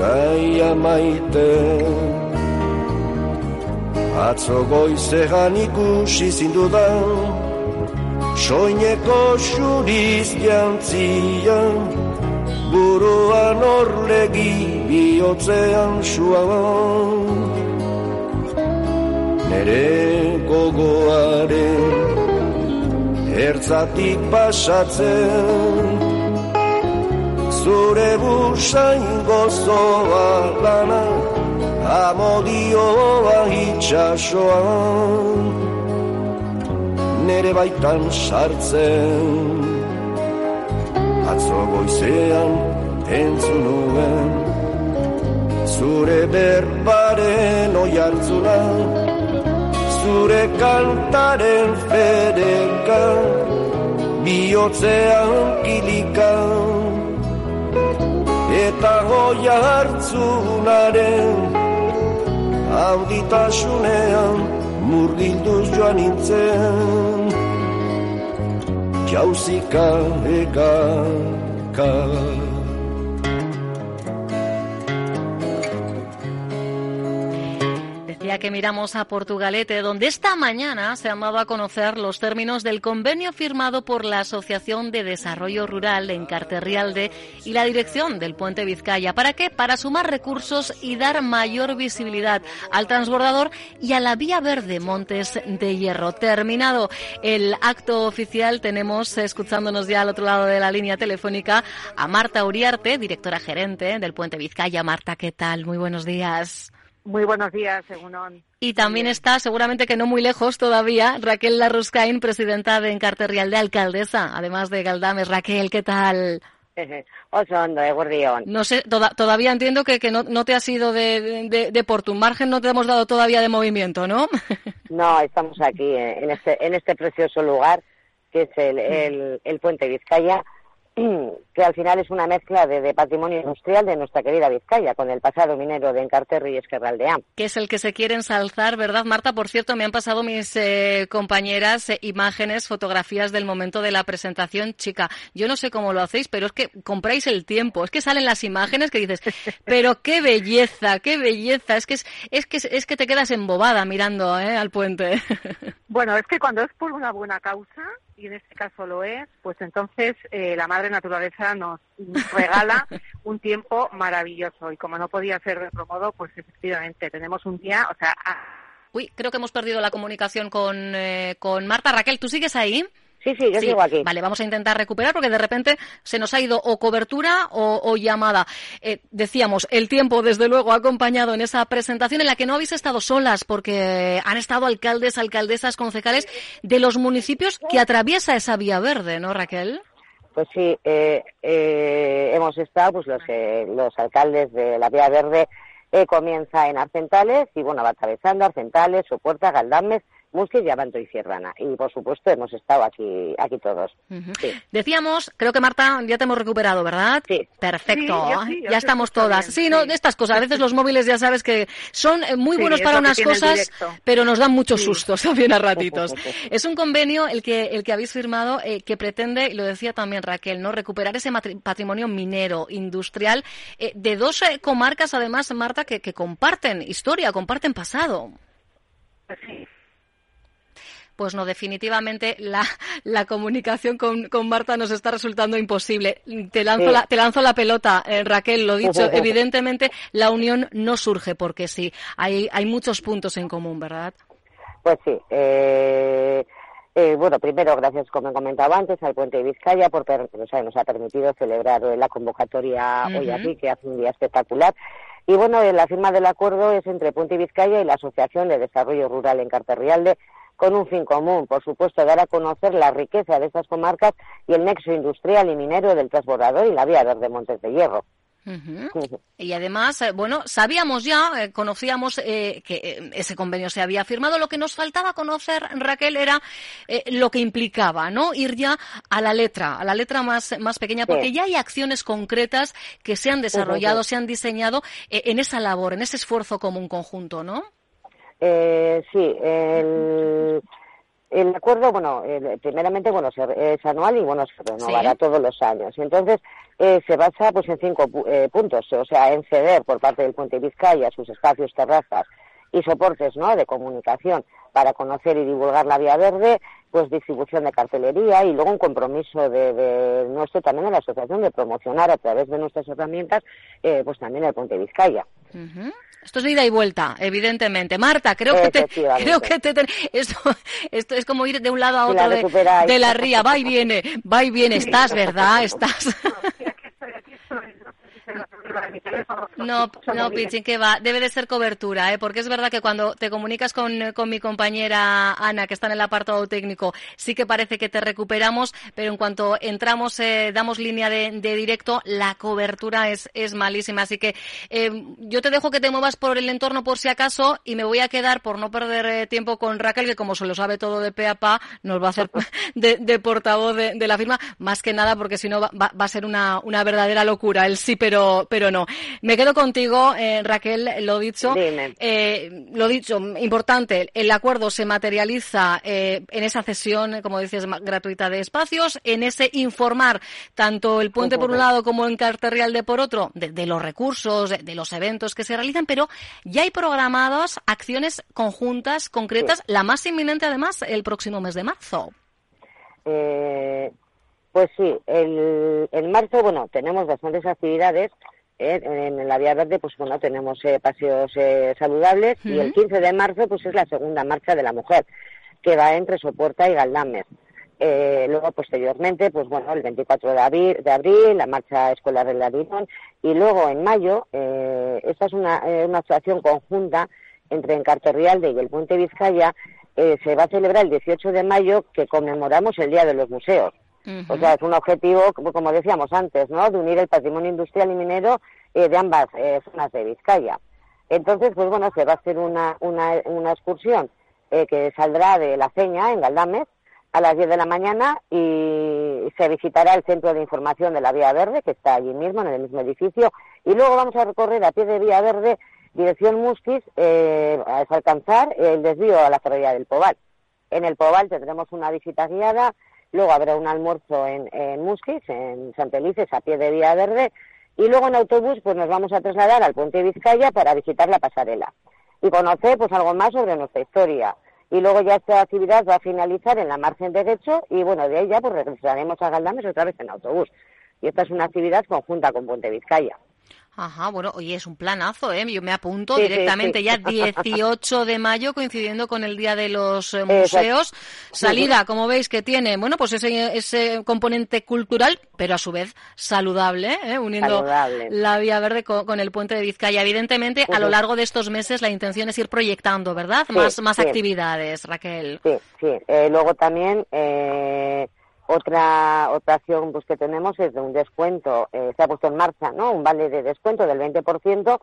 bizkaia maite Atzo goizean ikusi zindudan Soineko xuriz jantzia Buruan orlegi bihotzean suaban Nere gogoaren Ertzatik pasatzen Zure busain gozoa lana Amodioa itxasoan. Nere baitan sartzen Atzo goizean entzun nuen. Zure berbaren oi Zure kantaren fedeka Biotzean kilika Eta goia hartzunaren Auditasunean murgilduz joan nintzen. Jauzika eka ka. que miramos a Portugalete, donde esta mañana se han dado a conocer los términos del convenio firmado por la Asociación de Desarrollo Rural en Carterrialde y la dirección del Puente Vizcaya. ¿Para qué? Para sumar recursos y dar mayor visibilidad al transbordador y a la vía verde Montes de Hierro. Terminado el acto oficial, tenemos escuchándonos ya al otro lado de la línea telefónica a Marta Uriarte, directora gerente del Puente Vizcaya. Marta, ¿qué tal? Muy buenos días. Muy buenos días, según Y también está, seguramente que no muy lejos todavía, Raquel Larruscain, presidenta de Encarterrial de Alcaldesa, además de Galdames. Raquel, ¿qué tal? No sé, todavía entiendo que, que no, no, te has ido de, de, por tu margen, no te hemos dado todavía de movimiento, ¿no? no, estamos aquí, eh, en este, en este precioso lugar, que es el, el, el Puente Vizcaya, que al final es una mezcla de, patrimonio industrial de nuestra querida Vizcaya, con el pasado minero de Encarterri y Esquerraldeán. Que es el que se quiere ensalzar, ¿verdad, Marta? Por cierto, me han pasado mis eh, compañeras eh, imágenes, fotografías del momento de la presentación. Chica, yo no sé cómo lo hacéis, pero es que compráis el tiempo. Es que salen las imágenes que dices, pero qué belleza, qué belleza. Es que, es, es que, es que te quedas embobada mirando eh, al puente. bueno, es que cuando es por una buena causa, y en este caso lo es, pues entonces eh, la madre naturaleza nos regala un tiempo maravilloso y como no podía ser de otro modo, pues efectivamente tenemos un día, o sea... Uy, creo que hemos perdido la comunicación con, eh, con Marta. Raquel, ¿tú sigues ahí? Sí, sí, yo sigo aquí. Vale, vamos a intentar recuperar porque de repente se nos ha ido o cobertura o, llamada. Eh, decíamos, el tiempo desde luego ha acompañado en esa presentación en la que no habéis estado solas porque han estado alcaldes, alcaldesas, concejales de los municipios que atraviesa esa vía verde, ¿no, Raquel? Pues sí, eh, eh, hemos estado, pues los, los alcaldes de la vía verde comienza en Arcentales y bueno, va atravesando Arcentales, Sopuerta, Galdames, Musquis, Yabanto y Sierrana. Y por supuesto hemos estado aquí, aquí todos. Decíamos, creo que Marta, ya te hemos recuperado, ¿verdad? Sí. Perfecto. ya, estamos todas. sí, no, de estas cosas. A veces los móviles ya sabes que son eh, muy buenos para unas cosas, pero nos dan muchos sustos también a ratitos. es un convenio el que, el que habéis firmado eh, que pretende, y lo decía también Raquel, ¿no? Recuperar ese patrimonio minero, industrial, eh, de dos comarcas además, Marta, que, que comparten historia, comparten pasado. Sí, pues no, definitivamente la, la comunicación con, con, Marta nos está resultando imposible. Te lanzo, la, te lanzo la pelota, eh, Raquel, lo dicho, evidentemente la unión no surge porque sí, hay, hay muchos puntos en común, ¿verdad? Pues sí. Eh, eh, bueno, primero, gracias, como he comentado antes, al Puente de Vizcaya por nos ha permitido celebrar la convocatoria hoy aquí, que hace un día espectacular. Y bueno, la firma del acuerdo es entre Puente Vizcaya y la Asociación de Desarrollo Rural en Carterrialde, con un fin común, por supuesto, dar a conocer la riqueza de estas comarcas y el nexo industrial y minero del transbordador y la vía verde Montes de Hierro. Y además, eh, bueno, sabíamos ya, eh, conocíamos eh, que ese convenio se había firmado. Lo que nos faltaba conocer, Raquel, era lo que implicaba, ¿no? Ir ya a la letra, a la letra más, más pequeña, porque ya hay acciones concretas que se han desarrollado, se han diseñado en esa labor, en ese esfuerzo común conjunto, ¿no? Eh, sí, el, El acuerdo, bueno, primeramente, bueno, es anual y, bueno, se renovará todos los años. Y entonces, eh, se basa, pues, en cinco eh, puntos. O sea, en ceder por parte del Puente Vizcaya sus espacios, terrazas y soportes, ¿no?, de comunicación para conocer y divulgar la Vía Verde, pues distribución de cartelería y luego un compromiso de, nuestro también en la asociación de promocionar a través de nuestras herramientas, eh, pues también el Puente Vizcaya. Esto es ida y vuelta, evidentemente. Marta, creo que te, creo que te, esto, esto es como ir de un lado a otro de, la ría, va y viene, va y viene, estás, ¿verdad? Estás. No, no, Pichín, que va. Debe de ser cobertura, ¿eh? porque es verdad que cuando te comunicas con, mi compañera Ana, que está en el apartado técnico, sí que parece que te recuperamos, pero en cuanto entramos, eh, damos línea de, directo, la cobertura es, es malísima. Así que eh, yo te dejo que te muevas por el entorno por si acaso y me voy a quedar, por no perder eh, tiempo, con Raquel, que como se lo sabe todo de pe a pa, nos va a hacer de, portavoz de, la firma, más que nada porque si no va, va, a ser una, una verdadera locura el sí, pero, pero no. Me quedo contigo, eh, Raquel, lo dicho. Eh, lo dicho, importante, el acuerdo se materializa eh, en esa cesión, como dices, gratuita de espacios, en ese informar tanto el puente por un lado como en Carterreal de por otro, de, los recursos, de, los eventos que se realizan, pero ya hay programadas acciones conjuntas, concretas, la más inminente además el próximo mes de marzo. pues sí, el, en marzo, bueno, tenemos bastantes actividades en la Vía Verde, pues bueno, tenemos eh, paseos eh, saludables y el 15 de marzo, pues es la segunda marcha de la mujer, que va entre Sopuerta y Galdames. Eh, luego, posteriormente, pues bueno, el 24 de abril, de abril la marcha escolar del Ladrón. Y luego, en mayo, esta es una, una actuación conjunta entre Encarterrialde y el Puente Vizcaya. se va a celebrar el 18 de mayo, que conmemoramos el Día de los Museos. O sea, es un objetivo, como decíamos antes, ¿no? De unir el patrimonio industrial y minero eh, de ambas eh, zonas de Vizcaya. Entonces, pues bueno, se va a hacer una, una, una excursión eh, que saldrá de La Ceña, en Galdames, a las 10 de la mañana y se visitará el centro de información de la Vía Verde, que está allí mismo, en el mismo edificio, y luego vamos a recorrer a pie de Vía Verde, dirección Musquis, hasta alcanzar el desvío a la ferrovía del Pobal. En el Pobal tendremos una visita guiada luego habrá un almuerzo en, en Musquis, en Santelices, a pie de Vía Verde, y luego en autobús pues nos vamos a trasladar al Puente Vizcaya para visitar la pasarela y conocer pues algo más sobre nuestra historia. Y luego ya esta actividad va a finalizar en la margen derecho y bueno, de ahí ya pues regresaremos a Galdames otra vez en autobús. Y esta es una actividad conjunta con Puente Vizcaya. Ajá, bueno, oye, es un planazo, ¿eh? Yo me apunto directamente ya 18 de mayo, coincidiendo con el Día de los eh, Museos. Salida, como veis, que tiene, bueno, pues ese, ese componente cultural, pero a su vez saludable, ¿eh? uniendo la Vía Verde con, el Puente de Vizcaya. Evidentemente, a lo largo de estos meses la intención es ir proyectando, ¿verdad? más más actividades, Raquel. Sí, sí. Eh, luego también... Eh otra, otra acción pues, que tenemos es de un descuento, eh, se ha puesto en marcha, ¿no? Un vale de descuento del 20%,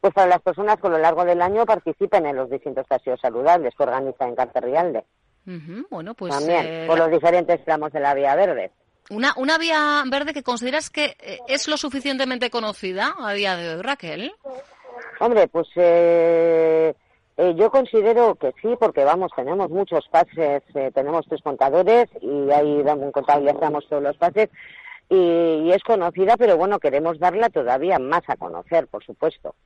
pues para las personas que a lo largo del año participen en los distintos paseos saludables que organiza en Carterrialde. Bueno, pues... También, eh, por los diferentes tramos de la Vía Verde. Una, una vía verde que consideras que eh, es lo suficientemente conocida a día de hoy, Raquel. Hombre, pues eh, yo considero que sí, porque vamos, tenemos muchos pases, eh, tenemos tres contadores y ahí contabilizamos todos los pases y, es conocida, pero bueno, queremos darla todavía más a conocer, por supuesto.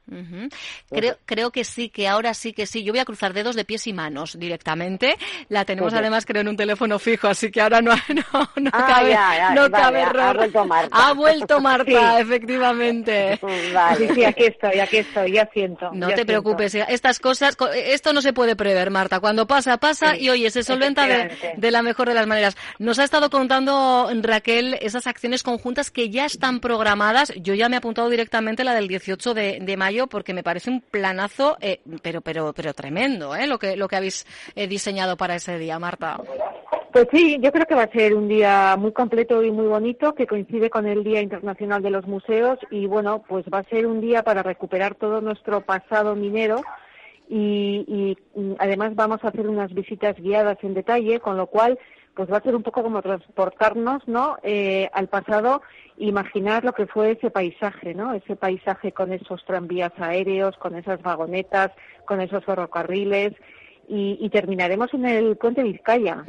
creo, creo que sí, que ahora sí que sí. Yo voy a cruzar dedos de pies y manos directamente. La tenemos además, creo, en un teléfono fijo, así que ahora no, no, no ah, cabe, no cabe error. Ha vuelto Marta. Ha vuelto Marta, efectivamente. Sí, sí, aquí estoy, aquí estoy, ya siento. No te preocupes, estas cosas, esto no se puede prever, Marta. Cuando pasa, pasa y oye, se solventa de, de la mejor de las maneras. Nos ha estado contando Raquel esas acciones conjuntas que ya están programadas. Yo ya me he apuntado directamente la del 18 de, mayo porque me parece un planazo, eh, pero, pero, pero tremendo, ¿eh? Lo que, lo que habéis eh, diseñado para ese día, Marta. Pues sí, yo creo que va a ser un día muy completo y muy bonito que coincide con el Día Internacional de los Museos y bueno, pues va a ser un día para recuperar todo nuestro pasado minero y, y además vamos a hacer unas visitas guiadas en detalle, con lo cual pues va a ser un poco como transportarnos ¿no? Eh, al pasado imaginar lo que fue ese paisaje, ¿no? Ese paisaje con esos tranvías aéreos, con esas vagonetas, con esos ferrocarriles y, terminaremos en el puente Vizcaya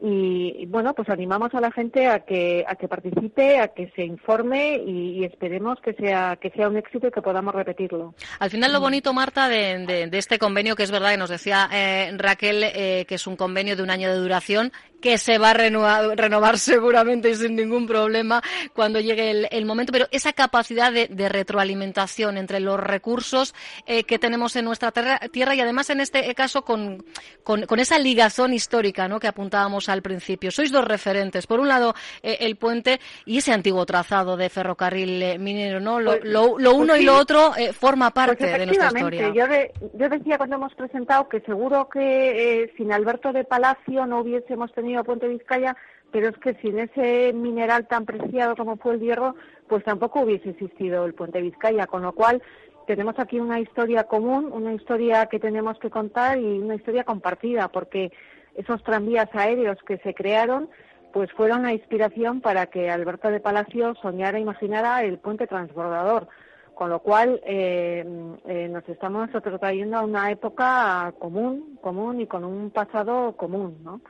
y, bueno pues animamos a la gente a que a que participe a que se informe y, esperemos que sea que sea un éxito y que podamos repetirlo al final lo bonito Marta de, este convenio que es verdad que nos decía eh, Raquel eh, que es un convenio de un año de duración que se va a renovar, renovar seguramente sin ningún problema cuando llegue el, momento, pero esa capacidad de, retroalimentación entre los recursos eh, que tenemos en nuestra tierra, y además en este caso con, con, esa ligazón histórica ¿no? que apuntábamos al principio. Sois dos referentes. Por un lado, eh, el puente y ese antiguo trazado de ferrocarril eh, minero. ¿no? Lo, pues, lo, pues uno y lo otro forma pues parte de nuestra historia. Yo, yo decía cuando hemos presentado que seguro que sin Alberto de Palacio no hubiésemos tenido Puente Vizcaya, pero es que sin ese mineral tan preciado como fue el hierro, pues tampoco hubiese existido el Puente Vizcaya, con lo cual tenemos aquí una historia común, una historia que tenemos que contar y una historia compartida, porque esos tranvías aéreos que se crearon, pues fueron la inspiración para que Alberto de Palacio soñara, e imaginara el puente transbordador. Con lo cual eh, eh, nos estamos trayendo a una época común, común y con un pasado común, ¿no?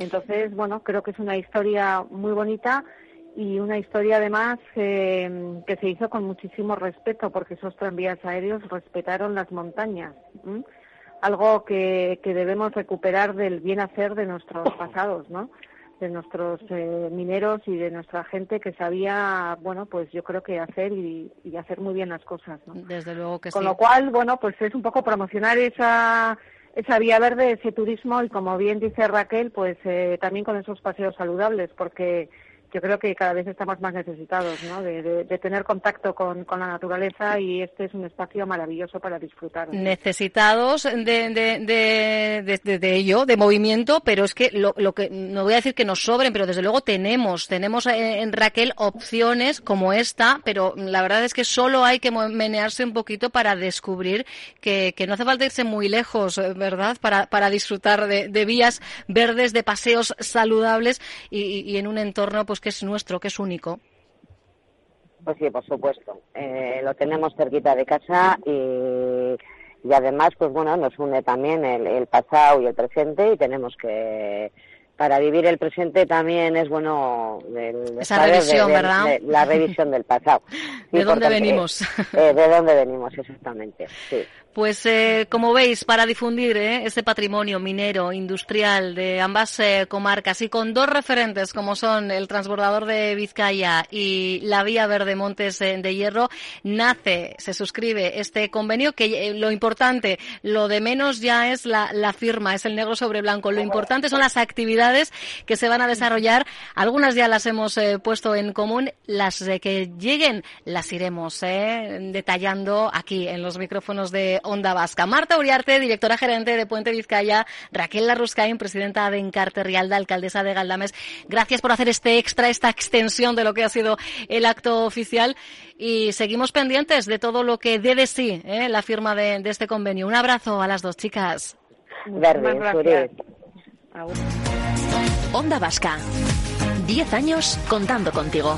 Entonces, bueno, creo que es una historia muy bonita y una historia además eh, que se hizo con muchísimo respeto porque esos tranvías aéreos respetaron las montañas, algo que, que debemos recuperar del bien hacer de nuestros pasados, ¿no? de nuestros eh, mineros y de nuestra gente que sabía, bueno, pues yo creo que hacer y, hacer muy bien las cosas, ¿no? Desde luego que Con lo cual, bueno, pues es un poco promocionar esa esa vía verde, ese turismo y como bien dice Raquel, pues eh, también con esos paseos saludables, porque yo creo que cada vez estamos más necesitados ¿no? de, tener contacto con, la naturaleza y este es un espacio maravilloso para disfrutar. Necesitados de, de, ello, de movimiento, pero es que lo, lo, que no voy a decir que nos sobren, pero desde luego tenemos, tenemos en Raquel opciones como esta, pero la verdad es que solo hay que menearse un poquito para descubrir que, no hace falta irse muy lejos, ¿verdad? Para, para disfrutar de, vías verdes, de paseos saludables y, y en un entorno pues que es nuestro, que es único. Pues sí, por supuesto. Eh, lo tenemos cerquita de casa y, y, además, pues bueno, nos une también el, el pasado y el presente y tenemos que para vivir el presente también es bueno esa revisión, ¿verdad? la revisión del pasado. ¿De dónde venimos? Eh, de dónde venimos, exactamente. Sí. Pues eh, como veis, para difundir eh, ese patrimonio minero, industrial de ambas eh, comarcas y con dos referentes como son el transbordador de Vizcaya y la vía Verde Montes de Hierro, nace, se suscribe este convenio que lo importante, lo de menos ya es la, la firma, es el negro sobre blanco. Lo importante son las actividades que se van a desarrollar. Algunas ya las hemos puesto en común, las que lleguen las iremos detallando aquí en los micrófonos de Onda Vasca. Marta Uriarte, directora gerente de Puente Vizcaya, Raquel Larruscain, presidenta de Encarte Rialda, alcaldesa de Galdames. Gracias por hacer este extra, esta extensión de lo que ha sido el acto oficial y seguimos pendientes de todo lo que dé de sí ¿eh? la firma de, este convenio. Un abrazo a las dos chicas. Onda Vasca. Diez años contando contigo.